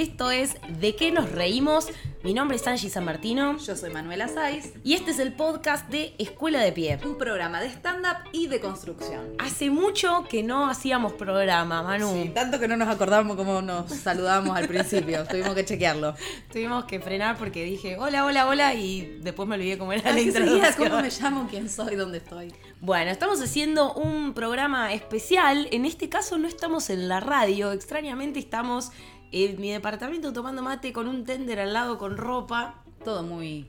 Esto es ¿De qué nos reímos? Mi nombre es Angie San Martino. Yo soy Manuela Saiz. Y este es el podcast de Escuela de Pie. Un programa de stand-up y de construcción. Hace mucho que no hacíamos programa, Manu. Sí, tanto que no nos acordamos cómo nos saludamos al principio. Tuvimos que chequearlo. Tuvimos que frenar porque dije hola, hola, hola y después me olvidé cómo era la introducción. ¿Cómo me llamo? ¿Quién soy? ¿Dónde estoy? Bueno, estamos haciendo un programa especial. En este caso no estamos en la radio. Extrañamente estamos en mi departamento tomando mate con un tender al lado con ropa. Todo muy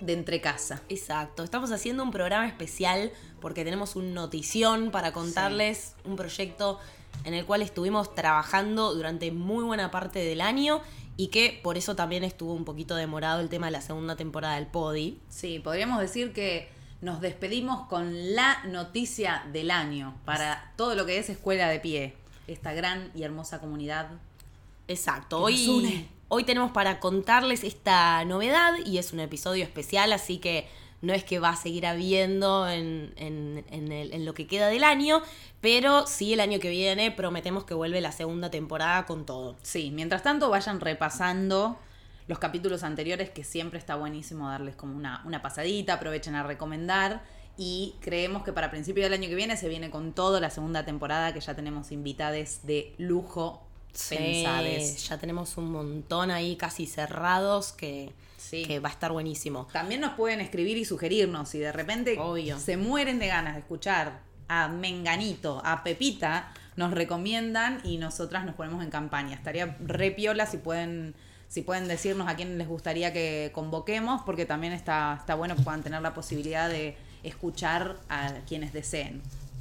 de entre casa. Exacto, estamos haciendo un programa especial porque tenemos un notición para contarles un proyecto en el cual estuvimos trabajando durante muy buena parte del año y que por eso también estuvo un poquito demorado el tema de la segunda temporada del Podi. Sí, podríamos decir que nos despedimos con la noticia del año para todo lo que es Escuela de Pie, esta gran y hermosa comunidad. Exacto, hoy, hoy tenemos para contarles esta novedad y es un episodio especial, así que no es que va a seguir habiendo en, en- en el- en lo que queda del año, pero sí el año que viene prometemos que vuelve la segunda temporada con todo. Sí, mientras tanto vayan repasando los capítulos anteriores, que siempre está buenísimo darles como una, una pasadita, aprovechen a recomendar. Y creemos que para principio del año que viene se viene con todo la segunda temporada, que ya tenemos invitades de lujo Sí, pensades. ya tenemos un montón ahí casi cerrados que, Sí. que va a estar buenísimo. También nos pueden escribir y sugerirnos si de repente Obvio. se mueren de ganas de escuchar a Menganito, a Pepita, nos recomiendan y nosotras nos ponemos en campaña. Estaría re piola si pueden, si pueden decirnos a quién les gustaría que convoquemos, porque también está, está bueno que puedan tener la posibilidad de escuchar a quienes deseen.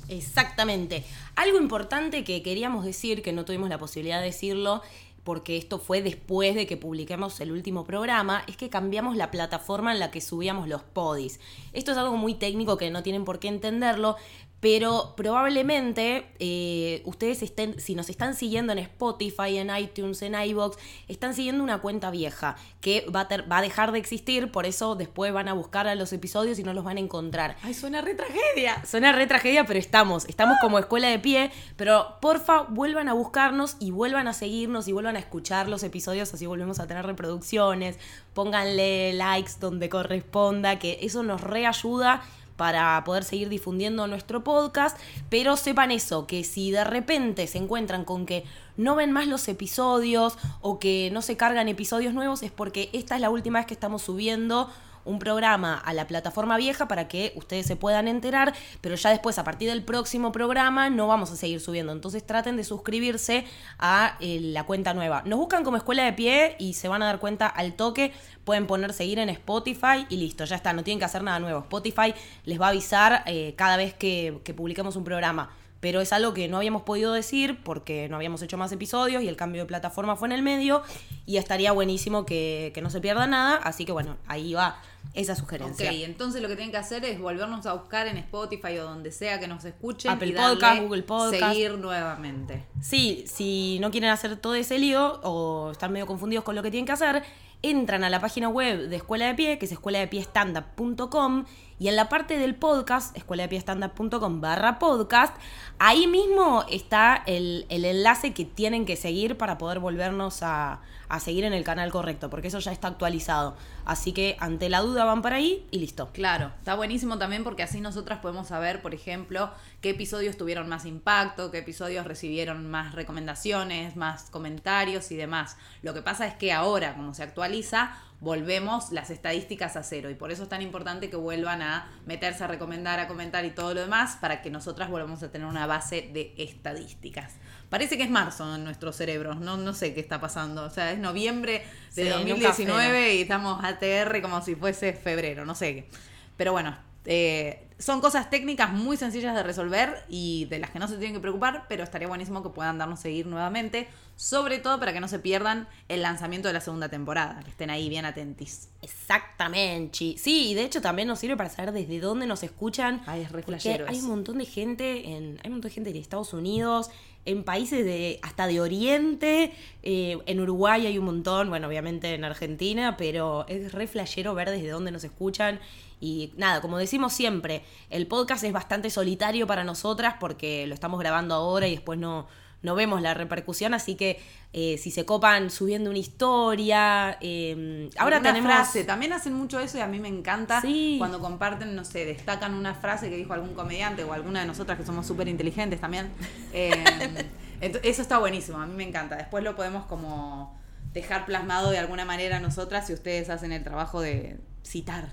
Exactamente. Algo importante que queríamos decir, que no tuvimos la posibilidad de decirlo, porque esto fue después de que publiquemos el último programa, es que cambiamos la plataforma en la que subíamos los podis. Esto es algo muy técnico que no tienen por qué entenderlo, pero probablemente eh, ustedes estén, si nos están siguiendo en Spotify, en iTunes, en iBox, están siguiendo una cuenta vieja que va a, ter- va a dejar de existir, por eso después van a buscar a los episodios y no los van a encontrar. ¡Ay, suena re tragedia! Suena re tragedia, pero estamos. Estamos como escuela de pie. Pero porfa, vuelvan a buscarnos y vuelvan a seguirnos y vuelvan a escuchar los episodios, así volvemos a tener reproducciones. Pónganle likes donde corresponda, que eso nos reayuda para poder seguir difundiendo nuestro podcast, pero sepan eso, que si de repente se encuentran con que no ven más los episodios o que no se cargan episodios nuevos, es porque esta es la última vez que estamos subiendo un programa a la plataforma vieja para que ustedes se puedan enterar, pero ya después, a partir del próximo programa, no vamos a seguir subiendo. Entonces traten de suscribirse a eh, la cuenta nueva. Nos buscan como Escuela de Pie y se van a dar cuenta al toque. Pueden poner seguir en Spotify y listo, ya está, no tienen que hacer nada nuevo. Spotify les va a avisar eh, cada vez que, que publiquemos un programa. Pero es algo que no habíamos podido decir porque no habíamos hecho más episodios y el cambio de plataforma fue en el medio. Y estaría buenísimo que, que no se pierda nada. Así que bueno, ahí va esa Ok, sugerencia. entonces lo que tienen que hacer es volvernos a buscar en Spotify o donde sea que nos escuchen. Apple y darle Podcast, Google Podcast. Seguir nuevamente. Sí, si no quieren hacer todo ese lío o están medio confundidos con lo que tienen que hacer, entran a la página web de Escuela de Pie, que es escueladepiestandup.com, y en la parte del podcast, escueladepiestandup.com barra podcast, ahí mismo está el, el enlace que tienen que seguir para poder volvernos a, a seguir en el canal correcto, porque eso ya está actualizado. Así que ante la duda van para ahí y listo. Claro, está buenísimo también porque así nosotras podemos saber, por ejemplo, qué episodios tuvieron más impacto, qué episodios recibieron más recomendaciones, más comentarios y demás. Lo que pasa es que ahora, como se actualiza, volvemos las estadísticas a cero y por eso es tan importante que vuelvan a meterse a recomendar, a comentar y todo lo demás para que nosotras volvamos a tener una base de estadísticas. Parece que es marzo en nuestros cerebros, no, no sé qué está pasando. O sea, es noviembre de Sí, nunca 2019 frena. y estamos ATR como si fuese febrero, no sé qué. Pero bueno, eh, son cosas técnicas muy sencillas de resolver y de las que no se tienen que preocupar, pero estaría buenísimo que puedan darnos seguir nuevamente, sobre todo para que no se pierdan el lanzamiento de la segunda temporada, que estén ahí bien atentis. Exactamente. Sí, y de hecho también nos sirve para saber desde dónde nos escuchan. Ay, es re Porque flashero hay un montón de gente en, hay un montón de gente de Estados Unidos, en países de hasta de Oriente, eh, en Uruguay hay un montón, bueno, obviamente en Argentina, pero es re flashero ver desde dónde nos escuchan. Y nada, como decimos siempre, el podcast es bastante solitario para nosotras porque lo estamos grabando ahora y después no, no vemos la repercusión, así que eh, si se copan subiendo una historia, eh, ahora Una tenemos... frase, también hacen mucho eso y a mí me encanta Sí. cuando comparten, no sé, destacan una frase que dijo algún comediante o alguna de nosotras que somos súper inteligentes también. Eh, ento- eso está buenísimo, a mí me encanta. Después lo podemos como dejar plasmado de alguna manera nosotras si ustedes hacen el trabajo de citar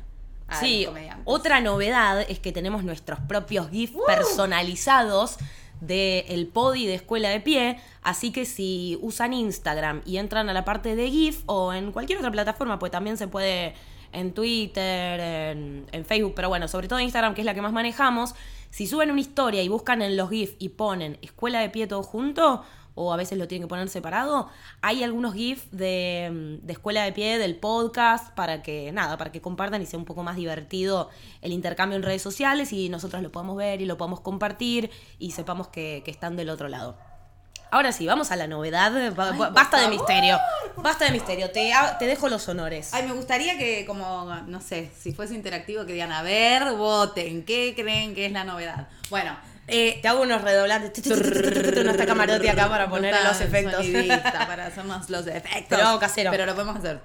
a Sí, los comediantes. otra novedad es que tenemos nuestros propios GIF personalizados del podi de escuela de pie, así que si usan Instagram y entran a la parte de GIF o en cualquier otra plataforma, pues también se puede en Twitter, en, en Facebook, pero bueno, sobre todo Instagram, que es la que más manejamos, si suben una historia y buscan en los GIF y ponen escuela de pie todo junto, o a veces lo tienen que poner separado, hay algunos GIF de, de escuela de pie del podcast para que, nada, para que compartan y sea un poco más divertido el intercambio en redes sociales y nosotros lo podamos ver y lo podamos compartir y sepamos que, que están del otro lado. Ahora sí, vamos a la novedad. Ay, basta de misterio. Basta de misterio. Te, te dejo los honores. Ay, me gustaría que, como, no sé, si fuese interactivo, que digan, a ver, voten, ¿qué creen que es la novedad? Bueno, eh, Te hago unos redoblantes. Nuestra camarote acá para poner los efectos. para hacernos los efectos. Hago casero. Pero lo podemos hacer.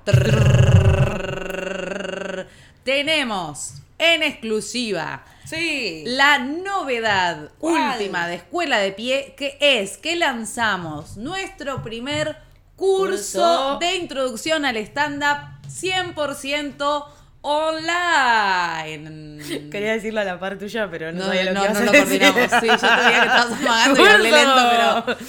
Tenemos en exclusiva Sí. la novedad ¿Cuál? última de Escuela de Pie, que es que lanzamos nuestro primer curso, Curso. de introducción al stand-up 100% online. Quería decirlo a la par tuya, pero no, No, sabía lo no, que no lo coordinamos. Sí, yo veía que estabas amagando y hablé lento, pero.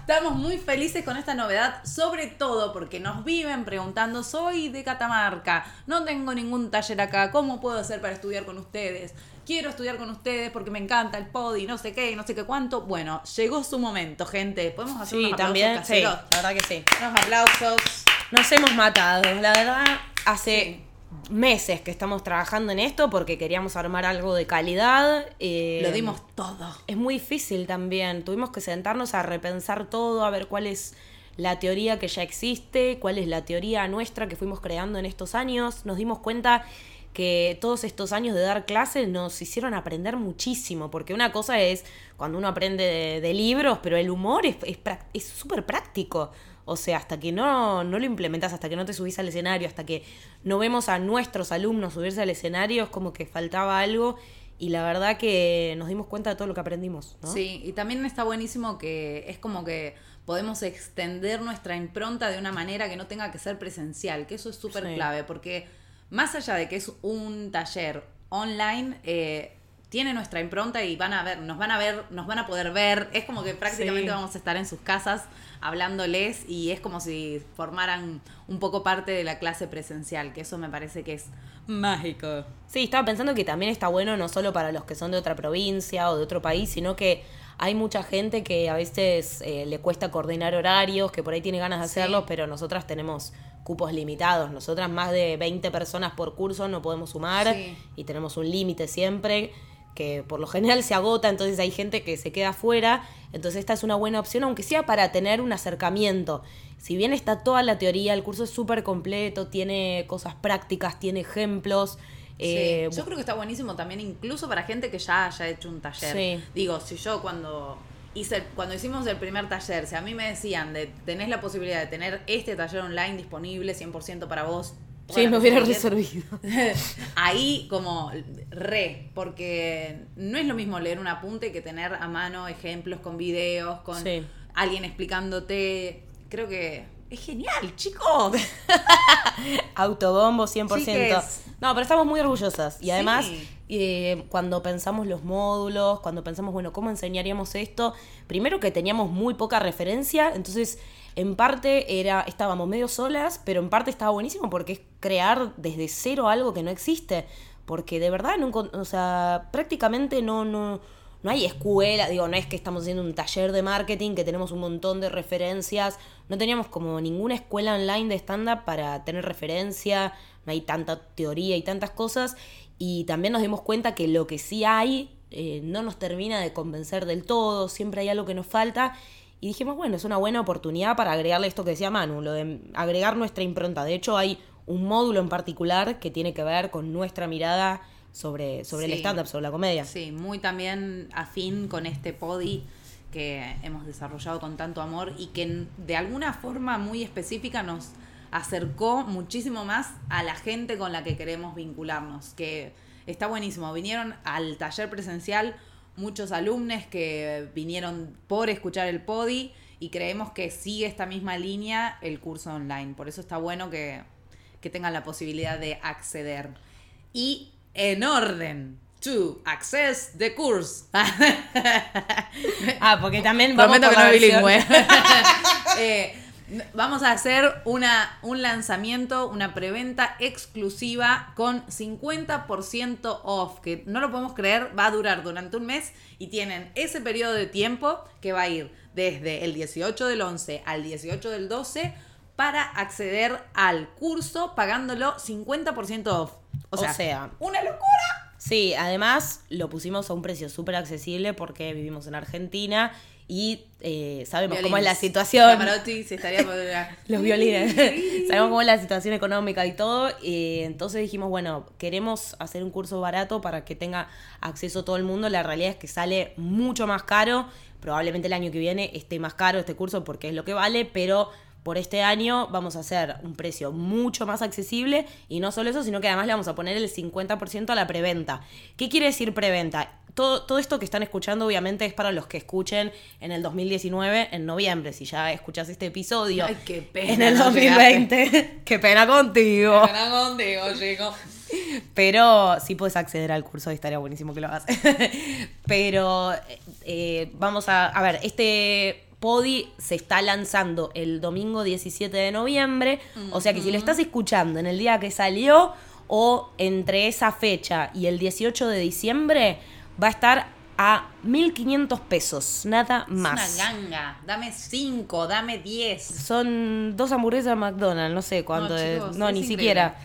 Estamos muy felices con esta novedad, sobre todo porque nos viven preguntando, soy de Catamarca, no tengo ningún taller acá, ¿cómo puedo hacer para estudiar con ustedes? Quiero estudiar con ustedes porque me encanta el podi, no sé qué, no sé qué cuánto. Bueno, llegó su momento, gente. ¿Podemos hacer Sí, unos aplausos también. Sí, la verdad que sí. Unos aplausos. Nos hemos matado. La verdad, hace meses que estamos trabajando en esto porque queríamos armar algo de calidad. eh, Lo dimos todo. Es muy difícil también. Tuvimos que sentarnos a repensar todo, a ver cuál es la teoría que ya existe, cuál es la teoría nuestra que fuimos creando en estos años. Nos dimos cuenta que todos estos años de dar clases nos hicieron aprender muchísimo, porque una cosa es cuando uno aprende de, de libros, pero el humor es es prac- es súper práctico. O sea, hasta que no, no lo implementas, hasta que no te subís al escenario, hasta que no vemos a nuestros alumnos subirse al escenario, es como que faltaba algo. Y la verdad que nos dimos cuenta de todo lo que aprendimos. ¿no? Sí, y también está buenísimo que es como que podemos extender nuestra impronta de una manera que no tenga que ser presencial, que eso es súper Sí. clave, porque más allá de que es un taller online, eh, tiene nuestra impronta y van a ver, nos van a ver, nos van a poder ver. Es como que prácticamente Sí. vamos a estar en sus casas hablándoles y es como si formaran un poco parte de la clase presencial, que eso me parece que es mágico. Sí, estaba pensando que también está bueno no solo para los que son de otra provincia o de otro país, sino que hay mucha gente que a veces eh, le cuesta coordinar horarios, que por ahí tiene ganas de Sí. hacerlo, pero nosotras tenemos cupos limitados. Nosotras más de 20 personas por curso no podemos sumar Sí. y tenemos un límite siempre que por lo general se agota, entonces hay gente que se queda fuera, entonces esta es una buena opción, aunque sea para tener un acercamiento. Si bien está toda la teoría, el curso es súper completo, tiene cosas prácticas, tiene ejemplos. eh, Sí, yo creo que está buenísimo también incluso para gente que ya haya hecho un taller. Sí. Digo, si yo cuando hice cuando hicimos el primer taller, si a mí me decían de tenés la posibilidad de tener este taller online disponible 100% para vos. Sí, me hubiera resolvido. Ahí como re, porque no es lo mismo leer un apunte que tener a mano ejemplos con videos, con Sí. alguien explicándote. Creo que es genial, chicos. Autobombo 100%. Chiques. No, pero estamos muy orgullosas. Y además, Sí. eh, cuando pensamos los módulos, cuando pensamos, bueno, ¿cómo enseñaríamos esto? Primero que teníamos muy poca referencia, entonces en parte era estábamos medio solas, pero en parte estaba buenísimo porque es crear desde cero algo que no existe. Porque de verdad, o sea, prácticamente no, no, no hay escuela, digo, no es que estamos haciendo un taller de marketing, que tenemos un montón de referencias, no teníamos como ninguna escuela online de stand-up para tener referencia, no hay tanta teoría y tantas cosas, y también nos dimos cuenta que lo que sí hay eh, no nos termina de convencer del todo, siempre hay algo que nos falta, y dijimos, bueno, es una buena oportunidad para agregarle esto que decía Manu, lo de agregar nuestra impronta. De hecho, hay un módulo en particular que tiene que ver con nuestra mirada sobre, sobre el stand-up, sobre la comedia. Sí, muy también afín con este podi que hemos desarrollado con tanto amor y que de alguna forma muy específica nos acercó muchísimo más a la gente con la que queremos vincularnos, que está buenísimo. Vinieron al taller presencial muchos alumnos que vinieron por escuchar el podi y creemos que sigue esta misma línea el curso online. Por eso está bueno que, que tengan la posibilidad de acceder. Y en orden, to access the course. ah, porque también vamos Prometo que no es bilingüe. eh, Vamos a hacer una, un lanzamiento, una preventa exclusiva con 50% off, que no lo podemos creer, va a durar durante un mes y tienen ese periodo de tiempo que va a ir desde el 18 del 11 al 18 del 12 para acceder al curso pagándolo 50% off. O sea, o sea, una locura. Sí, además lo pusimos a un precio súper accesible porque vivimos en Argentina y eh, sabemos cómo es la situación. Los violines. sabemos cómo es la situación económica y todo. Y entonces dijimos, bueno, queremos hacer un curso barato para que tenga acceso todo el mundo. La realidad es que sale mucho más caro. Probablemente el año que viene esté más caro este curso porque es lo que vale, pero por este año vamos a hacer un precio mucho más accesible y no solo eso, sino que además le vamos a poner el 50% a la preventa. ¿Qué quiere decir preventa? Todo, esto que están escuchando obviamente es para los que escuchen en el 2019, en noviembre, si ya escuchas este episodio. Ay, qué pena. En el 2020. qué pena contigo. Qué pena contigo, chico. Pero sí puedes acceder al curso, estaría buenísimo que lo hagas. Pero eh, vamos a, a ver, este Podi se está lanzando el domingo 17 de noviembre. O sea que si lo estás escuchando en el día que salió o entre esa fecha y el 18 de diciembre, va a estar a 1.500 pesos, nada más. Es una ganga, dame 5, dame 10. Son dos hamburguesas de McDonald's, no sé cuánto no, No, ni siquiera.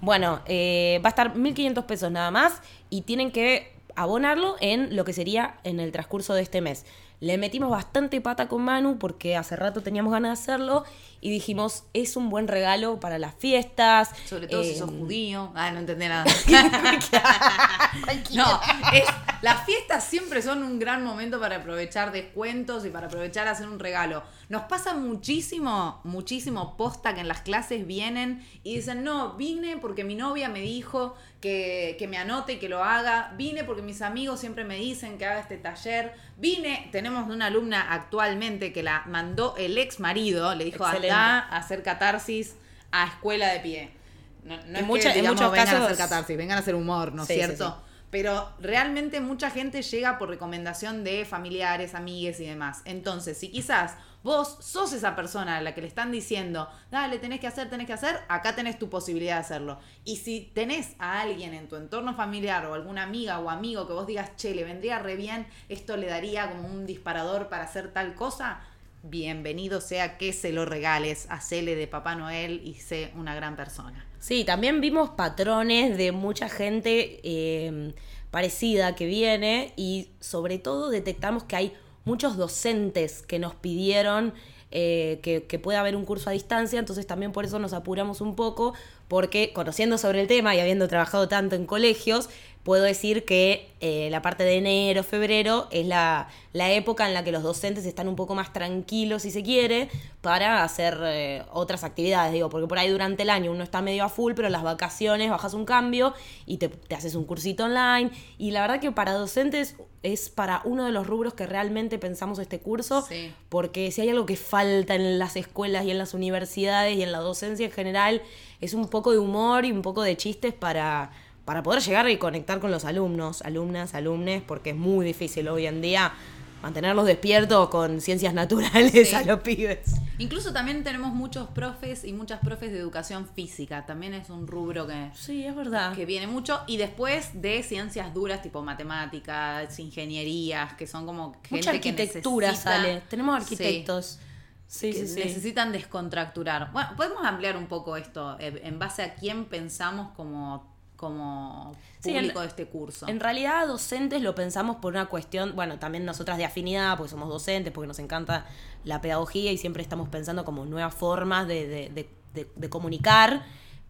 Bueno, eh, va a estar 1.500 pesos nada más y tienen que abonarlo en lo que sería en el transcurso de este mes. Le metimos bastante pata con Manu porque hace rato teníamos ganas de hacerlo y dijimos, es un buen regalo para las fiestas. Sobre todo si sos em, judío. Ah, no entendí nada. no, es, las fiestas siempre son un gran momento para aprovechar descuentos y para aprovechar hacer un regalo. Nos pasa muchísimo, muchísimo posta que en las clases vienen y dicen, no, vine porque mi novia me dijo que, que me anote y que lo haga. Vine porque mis amigos siempre me dicen que haga este taller. Vine, tenemos una alumna actualmente que la mandó el ex marido, le dijo, anda a hacer catarsis a escuela de pie. No, es en, muchos casos vengan a hacer catarsis, vengan a hacer humor, ¿no es cierto? Pero realmente mucha gente llega por recomendación de familiares, amigues y demás. Entonces, si quizás vos sos esa persona a la que le están diciendo, dale, tenés que hacer, tenés que hacer, acá tenés tu posibilidad de hacerlo. Y si tenés a alguien en tu entorno familiar o alguna amiga o amigo que vos digas, che, le vendría re bien, esto le daría como un disparador para hacer tal cosa, bienvenido sea que se lo regales, hacele de Papá Noel y sé una gran persona. Sí, también vimos patrones de mucha gente eh, parecida que viene y sobre todo detectamos que hay muchos docentes que nos pidieron eh, que, que, pueda haber un curso a distancia, entonces también por eso nos apuramos un poco, porque conociendo sobre el tema y habiendo trabajado tanto en colegios, puedo decir que eh, la parte de enero, febrero es la, época en la que los docentes están un poco más tranquilos, si se quiere, para hacer eh, otras actividades, digo, porque por ahí durante el año uno está medio a full, pero en las vacaciones bajas un cambio y te, haces un cursito online. Y la verdad que para docentes es para uno de los rubros que realmente pensamos este curso, porque si hay algo que falta en las escuelas y en las universidades y en la docencia en general, es un poco de humor y un poco de chistes para para poder llegar y conectar con los alumnos, alumnas, alumnes, porque es muy difícil hoy en día mantenerlos despiertos con ciencias naturales a los pibes. Incluso también tenemos muchos profes y muchas profes de educación física. También es un rubro que, sí, es verdad. que viene mucho. Y después de ciencias duras tipo matemáticas, ingenierías, que son como gente Mucha arquitectura sale. Tenemos arquitectos. Sí, sí, sí. necesitan descontracturar. Bueno, podemos ampliar un poco esto eh, en base a quién pensamos como como público de este curso. En realidad, docentes lo pensamos por una cuestión, bueno, también nosotras de afinidad, porque somos docentes, porque nos encanta la pedagogía y siempre estamos pensando como nuevas formas de, comunicar,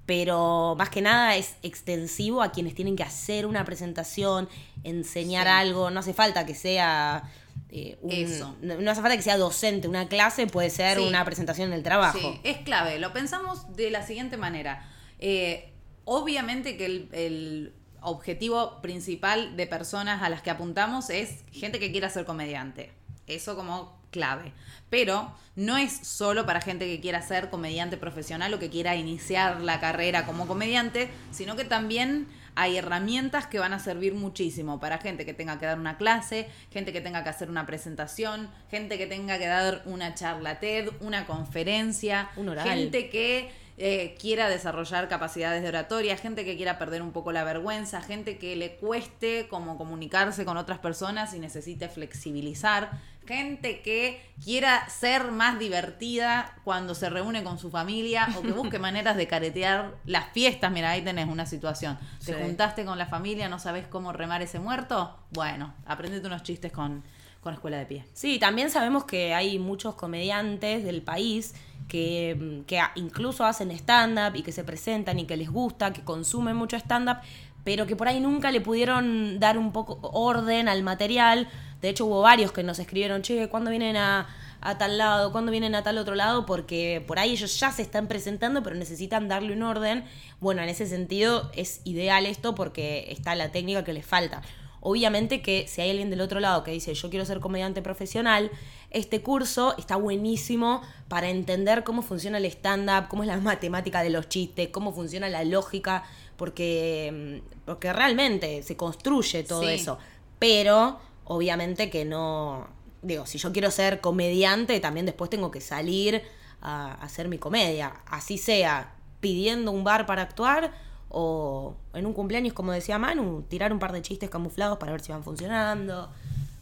pero más que nada es extensivo a quienes tienen que hacer una presentación, enseñar algo, no hace falta que sea eh, un- Eso. No, no hace falta que sea docente, una clase puede ser Sí. una presentación del trabajo. Sí, es clave. Lo pensamos de la siguiente manera. Eh, obviamente que el, el objetivo principal de personas a las que apuntamos es gente que quiera ser comediante. Eso como clave. Pero no es solo para gente que quiera ser comediante profesional o que quiera iniciar la carrera como comediante, sino que también hay herramientas que van a servir muchísimo para gente que tenga que dar una clase, gente que tenga que hacer una presentación, gente que tenga que dar una charla TED, una conferencia, Un oral. gente que eh, quiera desarrollar capacidades de oratoria, gente que quiera perder un poco la vergüenza, gente que le cueste como comunicarse con otras personas y necesite flexibilizar, gente que quiera ser más divertida cuando se reúne con su familia o que busque maneras de caretear las fiestas. Mira, ahí tenés una situación. Te juntaste con la familia, no sabes cómo remar ese muerto. Bueno, aprendete unos chistes con, con escuela de pie. Sí, también sabemos que hay muchos comediantes del país que, mm, incluso hacen stand-up y que se presentan y que les gusta, que consumen mucho stand-up, pero que por ahí nunca le pudieron dar un poco orden al material. De hecho, hubo varios que nos escribieron, che, ¿cuándo vienen a, a tal lado? ¿Cuándo vienen a tal otro lado? Porque por ahí ellos ya se están presentando, pero necesitan darle un orden. Bueno, en ese sentido es ideal esto porque está la técnica que les falta. Obviamente que si hay alguien del otro lado que dice yo quiero ser comediante profesional, este curso está buenísimo para entender cómo funciona el stand-up, cómo es la matemática de los chistes, cómo funciona la lógica, porque, mm, porque realmente se construye todo Sí. eso. Pero obviamente que no, digo, si yo quiero ser comediante, también después tengo que salir a hacer mi comedia, así sea pidiendo un bar para actuar o en un cumpleaños, como decía Manu, tirar un par de chistes camuflados para ver si van funcionando.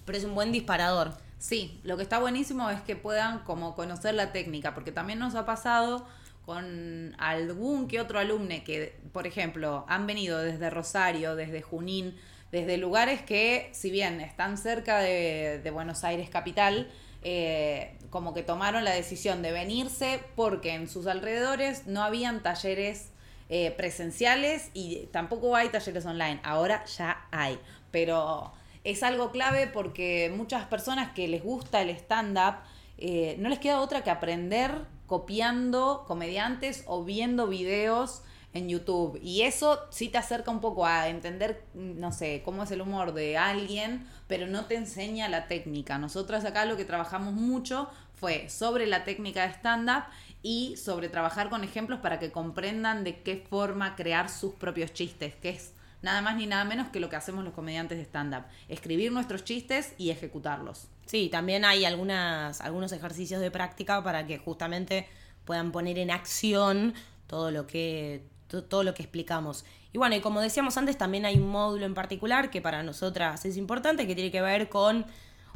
Pero es un buen disparador. Sí, lo que está buenísimo es que puedan como conocer la técnica, porque también nos ha pasado con algún que otro alumne que, por ejemplo, han venido desde Rosario, desde Junín, desde lugares que, si bien están cerca de, Buenos Aires capital, eh, como que tomaron la decisión de venirse porque en sus alrededores no habían talleres eh, presenciales y tampoco hay talleres online. Ahora ya hay, pero es algo clave porque muchas personas que les gusta el stand-up eh, no les queda otra que aprender copiando comediantes o viendo videos en YouTube. Y eso sí te acerca un poco a entender, no sé, cómo es el humor de alguien, pero no te enseña la técnica. Nosotras acá lo que trabajamos mucho fue sobre la técnica de stand-up y sobre trabajar con ejemplos para que comprendan de qué forma crear sus propios chistes, que es nada más ni nada menos que lo que hacemos los comediantes de stand-up. Escribir nuestros chistes y ejecutarlos. Sí, también hay algunas, algunos ejercicios de práctica para que justamente puedan poner en acción todo lo que, todo lo que explicamos. Y bueno, y como decíamos antes, también hay un módulo en particular que para nosotras es importante, que tiene que ver con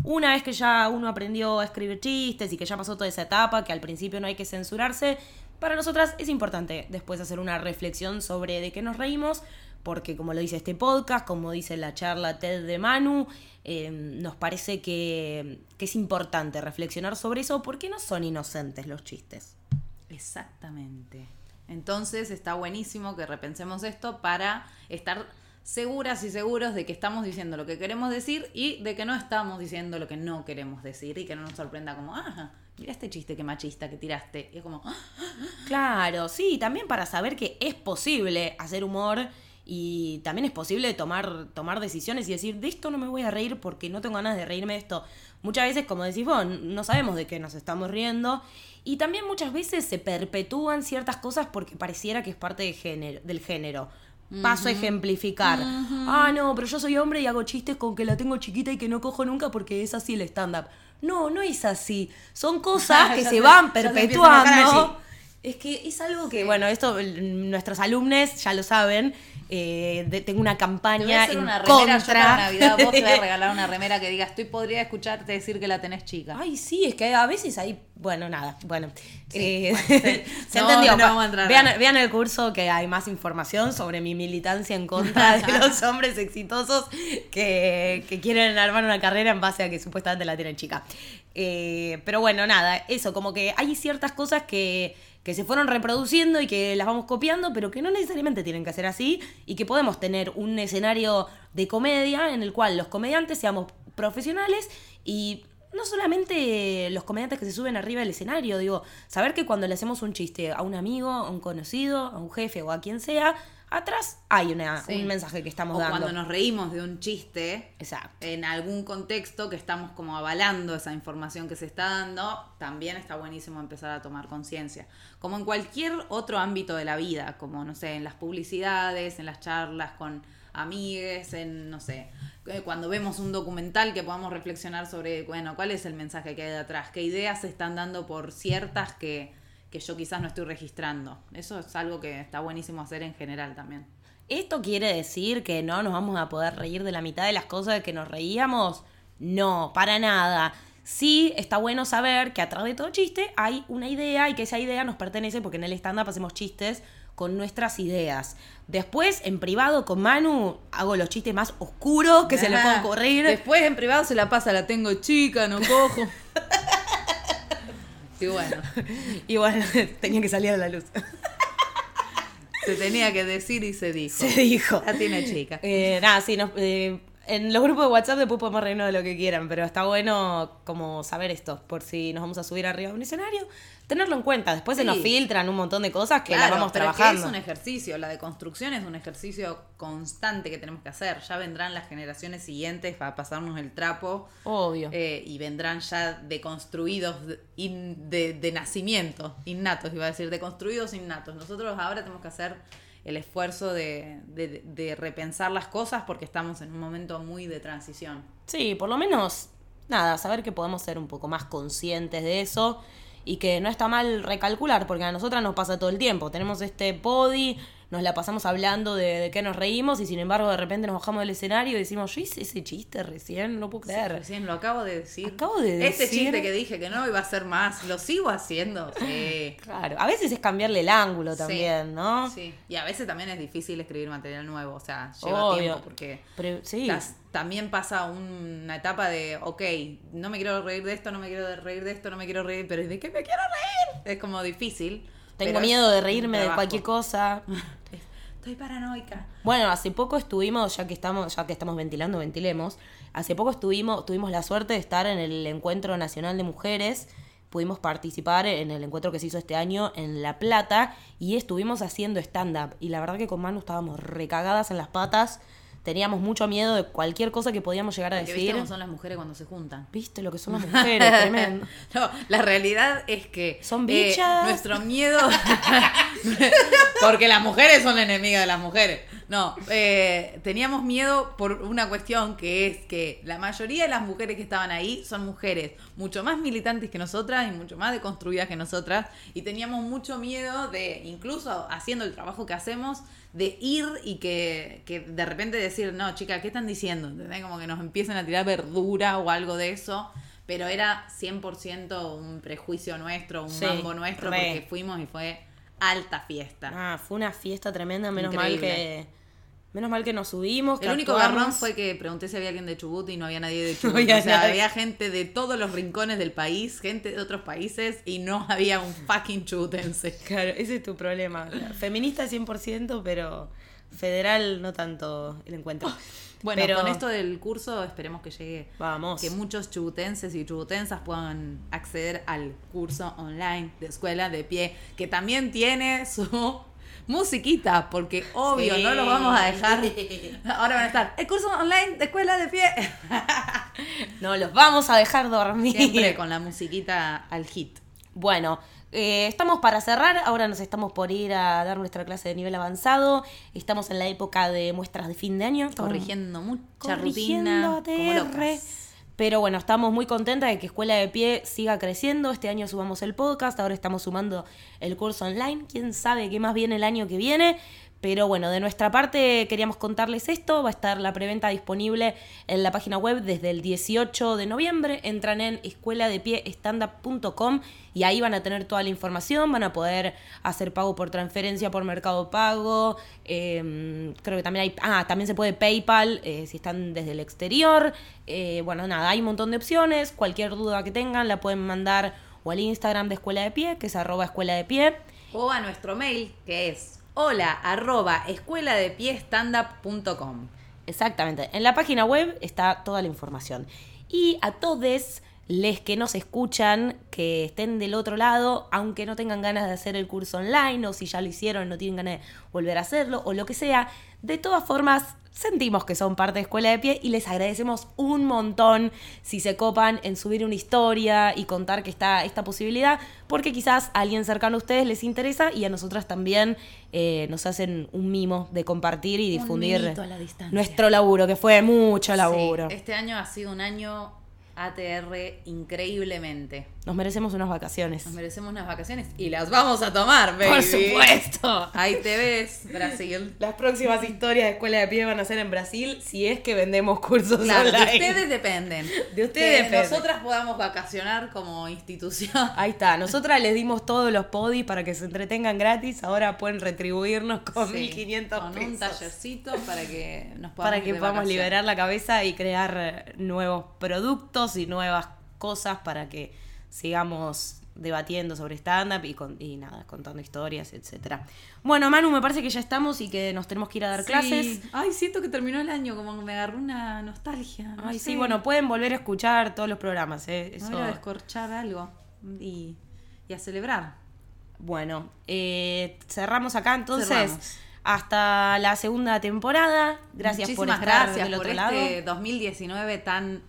una vez que ya uno aprendió a escribir chistes y que ya pasó toda esa etapa, que al principio no hay que censurarse, para nosotras es importante después hacer una reflexión sobre de qué nos reímos, porque como lo dice este podcast, como dice la charla TED de Manu, eh, nos parece que, que es importante reflexionar sobre eso, porque no son inocentes los chistes. Exactamente. Entonces está buenísimo que repensemos esto para estar seguras y seguros de que estamos diciendo lo que queremos decir y de que no estamos diciendo lo que no queremos decir y que no nos sorprenda como, ah, mira este chiste que machista que tiraste. Y es como, "Ah, Claro, sí, también para saber que es posible hacer humor y también es posible tomar, tomar decisiones y decir, de esto no me voy a reír porque no tengo ganas de reírme de esto. Muchas veces, como decís vos, no sabemos de qué nos estamos riendo y también muchas veces se perpetúan ciertas cosas porque pareciera que es parte de género, del género. Paso a ejemplificar. Ah, no, pero yo soy hombre y hago chistes con que la tengo chiquita y que no cojo nunca porque es así el stand-up. No, no es así. Son cosas que se se- van se perpetuando. Es que es algo que, bueno, esto nuestros alumnos ya lo saben. Eh, de- tengo una Te voy a campaña hacer en una remera, yo contra. para Navidad vos te voy a regalar una remera que diga, estoy podría escucharte decir que la tenés chica. Ay, sí, es que a veces hay. Bueno, nada, bueno. Eh, bueno, sí. se No, entendió. no vamos a entrar vean, ahí. vean el curso que hay más información sobre mi militancia en contra de los hombres exitosos que, que quieren armar una carrera en base a que supuestamente la tienen chica. Eh, pero bueno, nada, eso, como que hay ciertas cosas que, que se fueron reproduciendo y que las vamos copiando, pero que no necesariamente tienen que ser así y que podemos tener un escenario de comedia en el cual los comediantes seamos profesionales y no solamente los comediantes que se suben arriba del escenario, digo, saber que cuando le hacemos un chiste a un amigo, a un conocido, a un jefe o a quien sea, atrás hay una, Sí. un mensaje que estamos O dando. cuando nos reímos de un chiste Exacto. en algún contexto que estamos como avalando esa información que se está dando, también está buenísimo empezar a tomar conciencia. Como en cualquier otro ámbito de la vida, como no sé, en las publicidades, en las charlas con amigues, en no sé, eh, cuando vemos un documental que podamos reflexionar sobre, bueno, cuál es el mensaje que hay detrás, qué ideas se están dando por ciertas que, que yo quizás no estoy registrando. Eso es algo que está buenísimo hacer en general también. ¿Esto quiere decir que no nos vamos a poder reír de la mitad de las cosas que nos reíamos? No, para nada. Sí, está bueno saber que atrás de todo chiste hay una idea y que esa idea nos pertenece porque en el stand-up hacemos chistes con nuestras ideas. Después, en privado con Manu, hago los chistes más oscuros que se le puedan ocurrir. Después en privado se la pasa, la tengo chica, no cojo. y bueno, Y bueno, tenía que salir a la luz. se tenía que decir y se dijo. Se dijo. La tiene chica. Eh, nada, sí, nos- eh, en los grupos de WhatsApp después podemos reírnos de lo que quieran, pero está bueno como saber esto, por si nos vamos a subir arriba de un escenario, tenerlo en cuenta. Después se nos filtran un montón de cosas que las Claro, vamos pero es que trabajando. es un ejercicio, la deconstrucción es un ejercicio constante que tenemos que hacer. Ya vendrán las generaciones siguientes para pasarnos el trapo Obvio. eh, y vendrán ya deconstruidos de, in- de, de nacimiento, innatos, iba a decir, deconstruidos innatos. Nosotros ahora tenemos que hacer el esfuerzo de, de- repensar las cosas porque estamos en un momento muy de transición. Sí, por lo menos, nada, saber que podemos ser un poco más conscientes de eso y que no está mal recalcular, porque a nosotras nos pasa todo el tiempo. Tenemos este body, nos la pasamos hablando de, de qué nos reímos y sin embargo de repente nos bajamos del escenario y decimos, yo hice ese chiste recién, no puedo creer. Recién lo acabo de decir. Acabo de Este decir- chiste que dije que no iba a ser más, lo sigo haciendo. Sí. Claro, a veces es cambiarle el ángulo Sí. también, ¿no? Sí, y a veces también es difícil escribir material nuevo, o sea, lleva Obvio. tiempo porque Pero sí. también pasa una etapa de, ok, no me quiero reír de esto, no me quiero reír de esto, no me quiero reír, pero ¿de qué me quiero reír? Es como difícil. Tengo miedo de reírme de cualquier cosa. Estoy paranoica. Bueno, hace poco estuvimos, ya que estamos, ya que estamos ventilando, ventilemos. Hace poco estuvimos, tuvimos la suerte de estar en el Encuentro Nacional de Mujeres. Pudimos participar en el encuentro que se hizo este año en La Plata y estuvimos haciendo stand-up. Y la verdad que con Manu estábamos recagadas en las patas. Teníamos mucho miedo de cualquier cosa que podíamos llegar a Que decir. viste cómo son las mujeres cuando se juntan. ¿Viste lo que son las mujeres? Tremendo. No, la realidad es que Son eh, bichas. nuestro miedo porque las mujeres son enemigas de las mujeres. No, eh, teníamos miedo por una cuestión que es que la mayoría de las mujeres que estaban ahí son mujeres mucho más militantes que nosotras y mucho más deconstruidas que nosotras y teníamos mucho miedo de incluso haciendo el trabajo que hacemos de ir y que, que de repente decir, no, chica, ¿qué están diciendo? ¿Entendés? Como que nos empiecen a tirar verdura o algo de eso. Pero era 100% un prejuicio nuestro, un Sí, mambo nuestro, re. porque fuimos y fue alta fiesta. Ah, fue una fiesta tremenda, menos mal que. Menos mal que nos subimos. que El único actuamos. garrón fue que pregunté si había alguien de Chubut y no había nadie de Chubut. había o sea, nadie. había gente de todos los rincones del país, gente de otros países y no había un fucking chubutense. Claro, ese es tu problema. Feminista 100%, pero federal no tanto el encuentro. Bueno, Pero- con esto del curso esperemos que llegue. Vamos. Que muchos chubutenses y chubutensas puedan acceder al curso online de escuela de pie, que también tiene su musiquita, porque obvio, Sí. no lo vamos a dejar. Ahora van a estar, el curso online de escuela de pie. No los vamos a dejar dormir. Siempre con la musiquita al hit. Bueno, eh, estamos para cerrar. Ahora nos estamos por ir a dar nuestra clase de nivel avanzado. Estamos en la época de muestras de fin de año. Corrigiendo mucha rutina. Como locas. Pero bueno, estamos muy contentas de que Escuela de Pie siga creciendo. Este año subamos el podcast, ahora estamos sumando el curso online. Quién sabe qué más viene el año que viene. Pero bueno, de nuestra parte queríamos contarles esto. Va a estar la preventa disponible en la página web desde el 18 de noviembre. Entran en escueladepiestandup.com y ahí van a tener toda la información. Van a poder hacer pago por transferencia por Mercado Pago. eh, creo que también hay. Ah, también se puede PayPal eh, si están desde el exterior. Eh, bueno, nada, hay un montón de opciones. Cualquier duda que tengan la pueden mandar o al Instagram de Escuela de Pie, que es arroba escuela de pie. O a nuestro mail, que es hola arroba escuela de pie stand-up.com. Exactamente. En la página web está toda la información. Y a todos les que nos escuchan, que estén del otro lado, aunque no tengan ganas de hacer el curso online, o si ya lo hicieron, no tienen ganas de volver a hacerlo, o lo que sea, de todas formas, sentimos que son parte de Escuela de Pie y les agradecemos un montón si se copan en subir una historia y contar que está esta posibilidad, porque quizás a alguien cercano a ustedes les interesa y a nosotras también eh, nos hacen un mimo de compartir y difundir a la nuestro laburo, que fue mucho laburo. Sí, este año ha sido un año ATR increíblemente. Nos merecemos unas vacaciones. Nos merecemos unas vacaciones y las vamos a tomar, baby. Por supuesto. Ahí te ves, Brasil. Las próximas historias de Escuela de Pie van a ser en Brasil si es que vendemos cursos Claro, de online. ustedes dependen. De ustedes que nosotras podamos vacacionar como institución. Ahí está, nosotras les dimos todos los podis para que se entretengan gratis, ahora pueden retribuirnos con Sí, 1500 Con pesos. un tallercito para que nos podamos para que de podamos vacaciones. liberar la cabeza y crear nuevos productos y nuevas cosas para que sigamos debatiendo sobre stand-up y, con- y nada, contando historias, etcétera. Bueno, Manu, me parece que ya estamos y que nos tenemos que ir a dar Sí. clases. Ay, siento que terminó el año, como que me agarró una nostalgia. no Ay, sé. sí, bueno, pueden volver a escuchar todos los programas, ¿eh? Eso- a descorchar algo y, y a celebrar. Bueno, eh, cerramos acá entonces. Cerramos. Hasta la segunda temporada. Gracias Muchísimas por estar gracias del por otro lado. este 2019 tan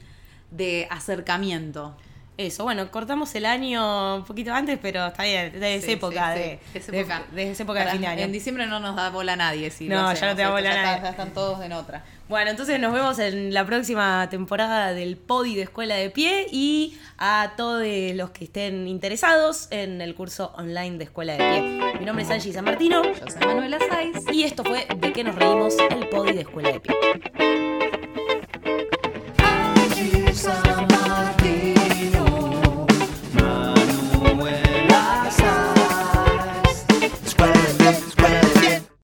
de acercamiento. Eso, bueno, cortamos el año un poquito antes, pero está bien, de esa época, sí, de, sí, es de- época. de esa época de Para- fin de año. En diciembre no nos da bola nadie. Si No, ya no te da bola está- nadie. ya están todos en otra. Bueno, entonces nos vemos en la próxima temporada del Podi de Escuela de Pie y a todos los que estén interesados en el curso online de Escuela de Pie. Mi nombre es Angie San Martino Yo soy Manuela Saiz. y esto fue De qué nos reímos, el Podi de Escuela de Pie.